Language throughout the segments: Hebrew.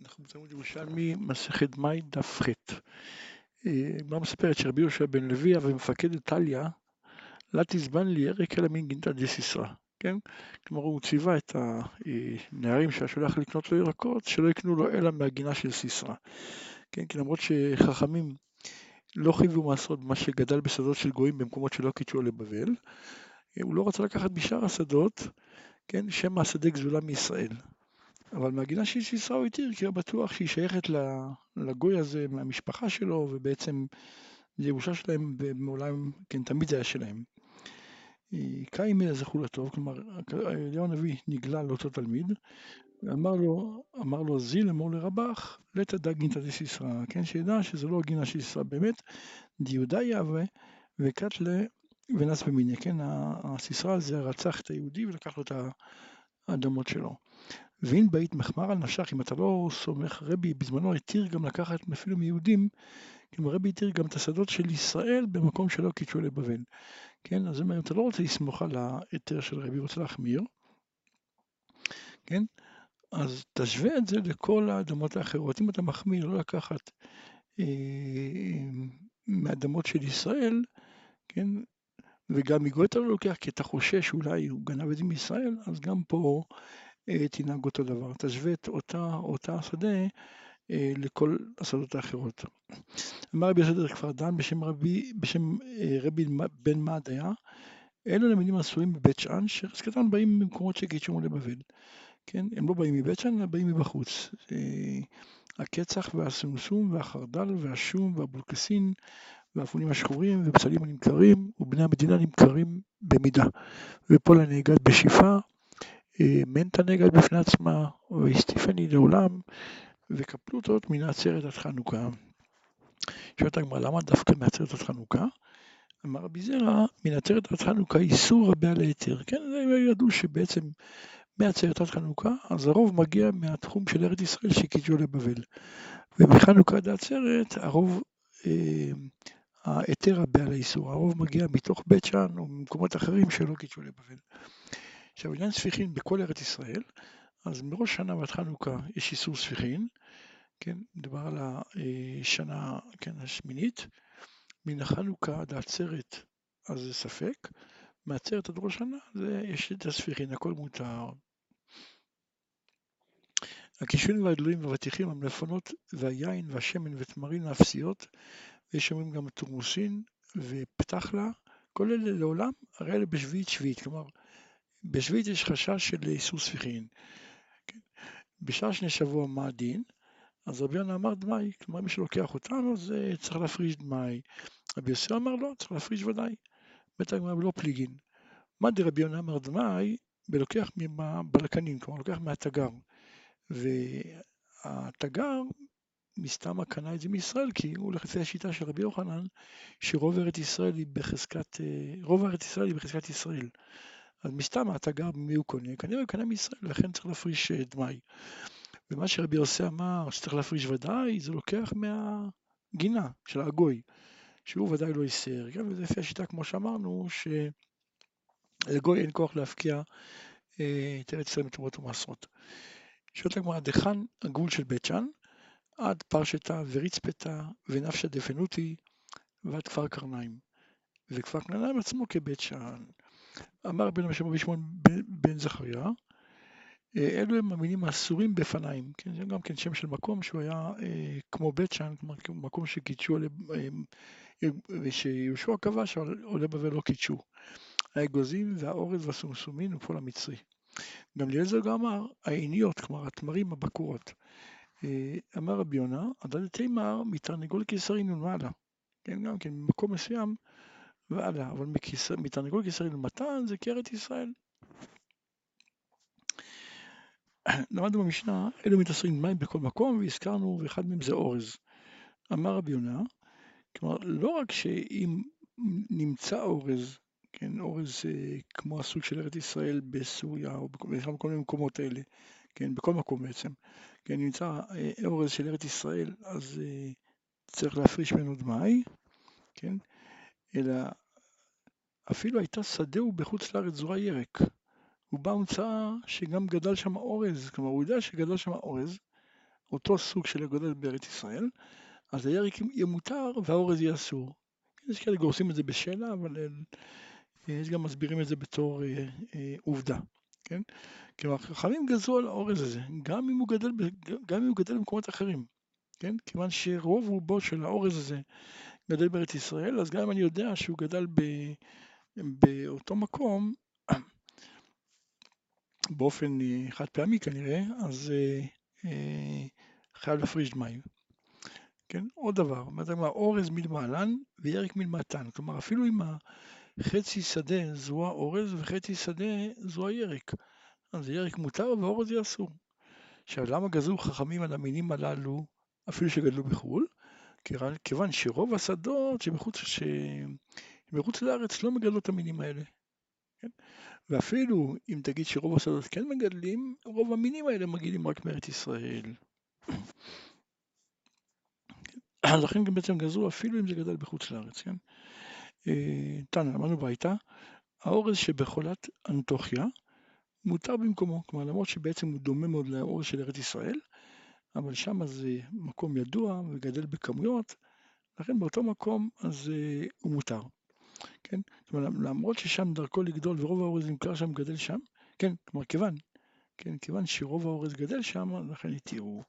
אנחנו בתלמוד ירושלמי, מסכת מאי דף ח. הגמרא מספרת שרבי יהושע בן לוי ומפקד איטליה, לה תזמן לי ירק אלא מן גינתא דסיסרא, כן? כלומר הוא ציווה את הנערים שהיה שולח לקנות לו ירקות, שלא יקנו לו אלא מהגינה של סיסרא. כן, כי למרות שחכמים לא חייבו מעשרות במה שגדל בשדות של גויים במקומות שלא קידשו לבבל, הוא לא רצה לקחת בשאר השדות, כן, שמא השדה גזולה מישראל. אבל מהגינה של סיסרא הוא התיר, כי הוא בטוח שהיא שייכת לגוי הזה מהמשפחה שלו, ובעצם ירושה שלהם ומעולם, כן, תמיד זה היה שלהם. קין מלא זכו לטוב, כלומר, אליהו הנביא נגלה לאותו תלמיד, ואמר לו, אמר לו זיל אמור לרבח, לטא דגינתא דסיסרא, כן, שידע שזה לא הגינה של סיסרא באמת, דיהודה יהווה וקטלה ונס במיניה, כן, הסיסרא הזה רצח את היהודי ולקח לו את האדמות שלו. ואם בית מחמר על נשך, אם אתה לא סומך, רבי בזמנו התיר גם לקחת אפילו מיהודים, כלומר רבי התיר גם את השדות של ישראל במקום שלא קידשו לבבל. כן, אז אומר, אתה לא רוצה לסמוך על ההיתר של רבי, רוצה להחמיר, כן, אז תשווה את זה לכל האדמות האחרות. אם אתה מחמיר לא לקחת אה, מאדמות של ישראל, כן, וגם מגוי אתה לא לוקח כי אתה חושש שאולי הוא גנב את זה מישראל, אז גם פה תנהג אותו דבר. תשווה את אותה, אותה שדה אה, לכל השדות האחרות. אמר רבי יוסדר כפר דן בשם רבי, בשם אה, רבי בן מעדיה, אלו למינים אסורים בבית שאן, שחזקתם באים ממקומות שקידשו לבבל. כן, הם לא באים מבית שאן, אלא באים מבחוץ. הקצח והסומסום והחרדל והשום והבולקסין והאפונים השחורים ובצלים הנמכרים ובני המדינה נמכרים במידה. ופול הנהגת בשפעה מנטה נגד בפני עצמה, והסטיפני לעולם, וקפלוטות מן העצרת עד חנוכה. שואלת הגמרא, למה דווקא מעצרת עד חנוכה? אמר רבי זרע, מן עצרת עד חנוכה איסור רבה על היתר. כן, ידעו שבעצם מעצרת עד חנוכה, אז הרוב מגיע מהתחום של ארץ ישראל שקידשו לבבל. ומחנוכה עד העצרת, הרוב, אה, ההיתר רבה על האיסור, הרוב מגיע מתוך בית שאן או ממקומות אחרים שלא קידשו לבבל. עכשיו עניין ספיחין בכל ארץ ישראל, אז מראש שנה ועד חנוכה יש איסור ספיחין, כן, מדובר על השנה, כן, השמינית, מן החנוכה עד העצרת אז זה ספק, מעצרת עד ראש שנה זה יש את הספיחין, הכל מותר. הקישואים והדלויים והבטיחים, המלפונות והיין והשמן ותמרים האפסיות, ויש אומרים גם תורמוסין ופתחלה, כל אלה לעולם, הרי אלה בשביעית שביעית, כלומר בשביעית יש חשש של איסור ספיחין. כן? בשעה שני שבוע מה הדין? אז רבי יונה אמר דמאי, כלומר מי שלוקח אותנו אז צריך להפריש דמאי. רבי יוסי אמר לא, צריך להפריש ודאי. בית הגמרא לא פליגין. מה דרבי יונה אמר דמאי? ולוקח מבלקנים, כלומר לוקח מהתגר. והתגר מסתמה קנה את זה מישראל, כי הוא הולך לפי השיטה של רבי יוחנן, שרוב ארץ ישראל היא בחזקת, אה, רוב ארץ ישראל היא בחזקת ישראל. אז מסתם אתה גר ממי הוא קונה, כנראה הוא קנה מישראל, לכן צריך להפריש אה, דמאי. ומה שרבי יוסי אמר שצריך להפריש ודאי, זה לוקח מהגינה של הגוי, שהוא ודאי לא ייסר, כן? וזה לפי השיטה כמו שאמרנו, שלגוי אין כוח להפקיע אה, את ארץ ישראל מתרומות ומעשרות. שואלת הגמרא, דכאן הגבול של בית שאן, עד פרשתה ורצפתה ונפשא דפנותי ועד כפר קרניים. וכפר קרניים עצמו כבית שאן. אמר רבי משה רבי שמעון בן זכריה, אה, אלו הם המינים האסורים בפניים, כן, זה גם כן שם של מקום שהוא היה אה, כמו בית שאן, כלומר מקום שקידשו, אה, שיהושע קבע שעולי בבל לא קידשו. האגוזים והאורז והסומסומין ופול המצרי. גם ליעזר גם אמר, העיניות, כלומר התמרים הבקורות. אה, אמר רבי יונה, עדד תימר מתרנגול קיסרין ומעלה. כן, גם כן, במקום מסוים והלאה, אבל מתרנגול קיסרי למתן זה כארץ ישראל. למדנו במשנה, אלו מתעשרים מים בכל מקום, והזכרנו, ואחד מהם זה אורז. אמר רבי יונה, כלומר, לא רק שאם נמצא אורז, כן, אורז אה, כמו הסוג של ארץ ישראל בסוריה, או בכל מיני מקומות האלה, כן, בכל מקום בעצם, כן, נמצא אה, אורז של ארץ ישראל, אז אה, צריך להפריש ממנו דמאי, כן, אלא אפילו הייתה שדהו בחוץ לארץ זורה ירק. הוא בא ומצא שגם גדל שם אורז, כלומר הוא יודע שגדל שם אורז, אותו סוג של הגודל בארץ ישראל, אז הירק יהיה מותר והאורז יהיה אסור. יש כאלה גורסים את זה בשאלה, אבל אה, יש גם מסבירים את זה בתור אה, אה, עובדה, כן? כלומר, חכמים גזרו על האורז הזה, גם אם הוא גדל, גם אם הוא גדל במקומות אחרים, כן? כיוון שרוב רובו של האורז הזה גדל בארץ ישראל, אז גם אם אני יודע שהוא גדל ב, באותו מקום, באופן אה, חד פעמי כנראה, אז אה, אה, חייב להפריש מים. כן? עוד דבר, מה? אורז מלמעלן וירק מלמטן. כלומר, אפילו אם חצי שדה זו האורז וחצי שדה זו הירק. אז ירק מותר ואורז יהיה אסור. עכשיו, למה גזרו חכמים על המינים הללו, אפילו שגדלו בחו"ל? כיוון שרוב השדות שמחוץ, שמחוץ לארץ לא מגדלות את המינים האלה. כן? ואפילו אם תגיד שרוב השדות כן מגדלים, רוב המינים האלה מגיעים רק מארץ ישראל. לכן גם בעצם גזרו אפילו אם זה גדל בחוץ לארץ, כן? תנא, אה, למדנו ביתה, האורז שבחולת אנטוכיה מותר במקומו, כלומר למרות שבעצם הוא דומה מאוד לאורז של ארץ ישראל, אבל שם זה מקום ידוע וגדל בכמויות, לכן באותו מקום אז uh, הוא מותר. כן? אומרת, למרות ששם דרכו לגדול ורוב האורז נמכר שם גדל שם, כן, כלומר כיוון, כן, כיוון שרוב האורז גדל שם, לכן התירו.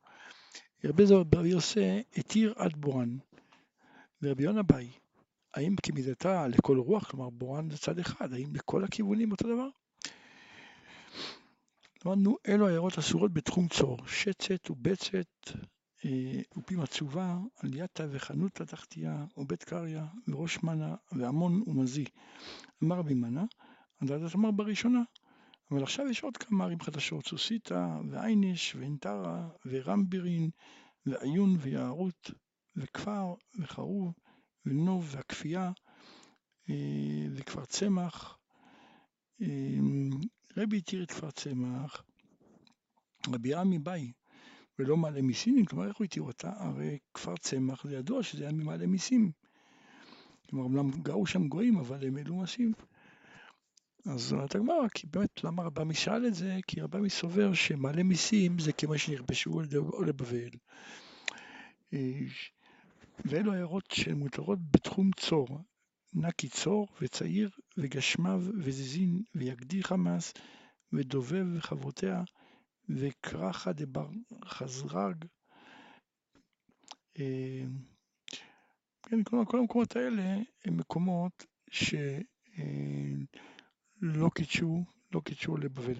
רבי זוהר בר יוסי התיר עד בורן. ורבי יונה באי, האם כמידתה לכל רוח, כלומר בורן זה צד אחד, האם לכל הכיוונים אותו דבר? למדנו אלו הערות אסורות בתחום צור, שצת ובצת אה, ופי מצובה, עלייתה וחנותה תחתיה ובית קריא וראש מנה ועמון ומזי. אמר רבי מנה, הדעת אמר בראשונה, אבל עכשיו יש עוד כמה ערים חדשות, סוסיתא ועיינש וענתרה ורמבירין ועיון ויערות וכפר וחרוב ונוב והכפייה אה, וכפר צמח. רבי התיר את כפר צמח, רבי עמי באי ולא מעלה מיסים, כלומר איך הוא התיר אותה? הרי כפר צמח זה ידוע שזה היה ממעלה מיסים. כלומר, אמנם גרו שם גויים, אבל הם העלו מסים. אז אומרת הגמרא, כי באמת למה רבמי שאל את זה? כי רבמי סובר שמעלה מיסים זה כמו שנכבשו על ידי עולי בבל. ואלו הערות שמותרות בתחום צור, נקי צור וצעיר וגשמיו וזזין ויגדי חמאס ודובב וחברותיה וקרחא דבר חזרג. אה, כן, כלומר כל המקומות האלה הם מקומות שלא אה, קידשו, לא קידשו לבבל.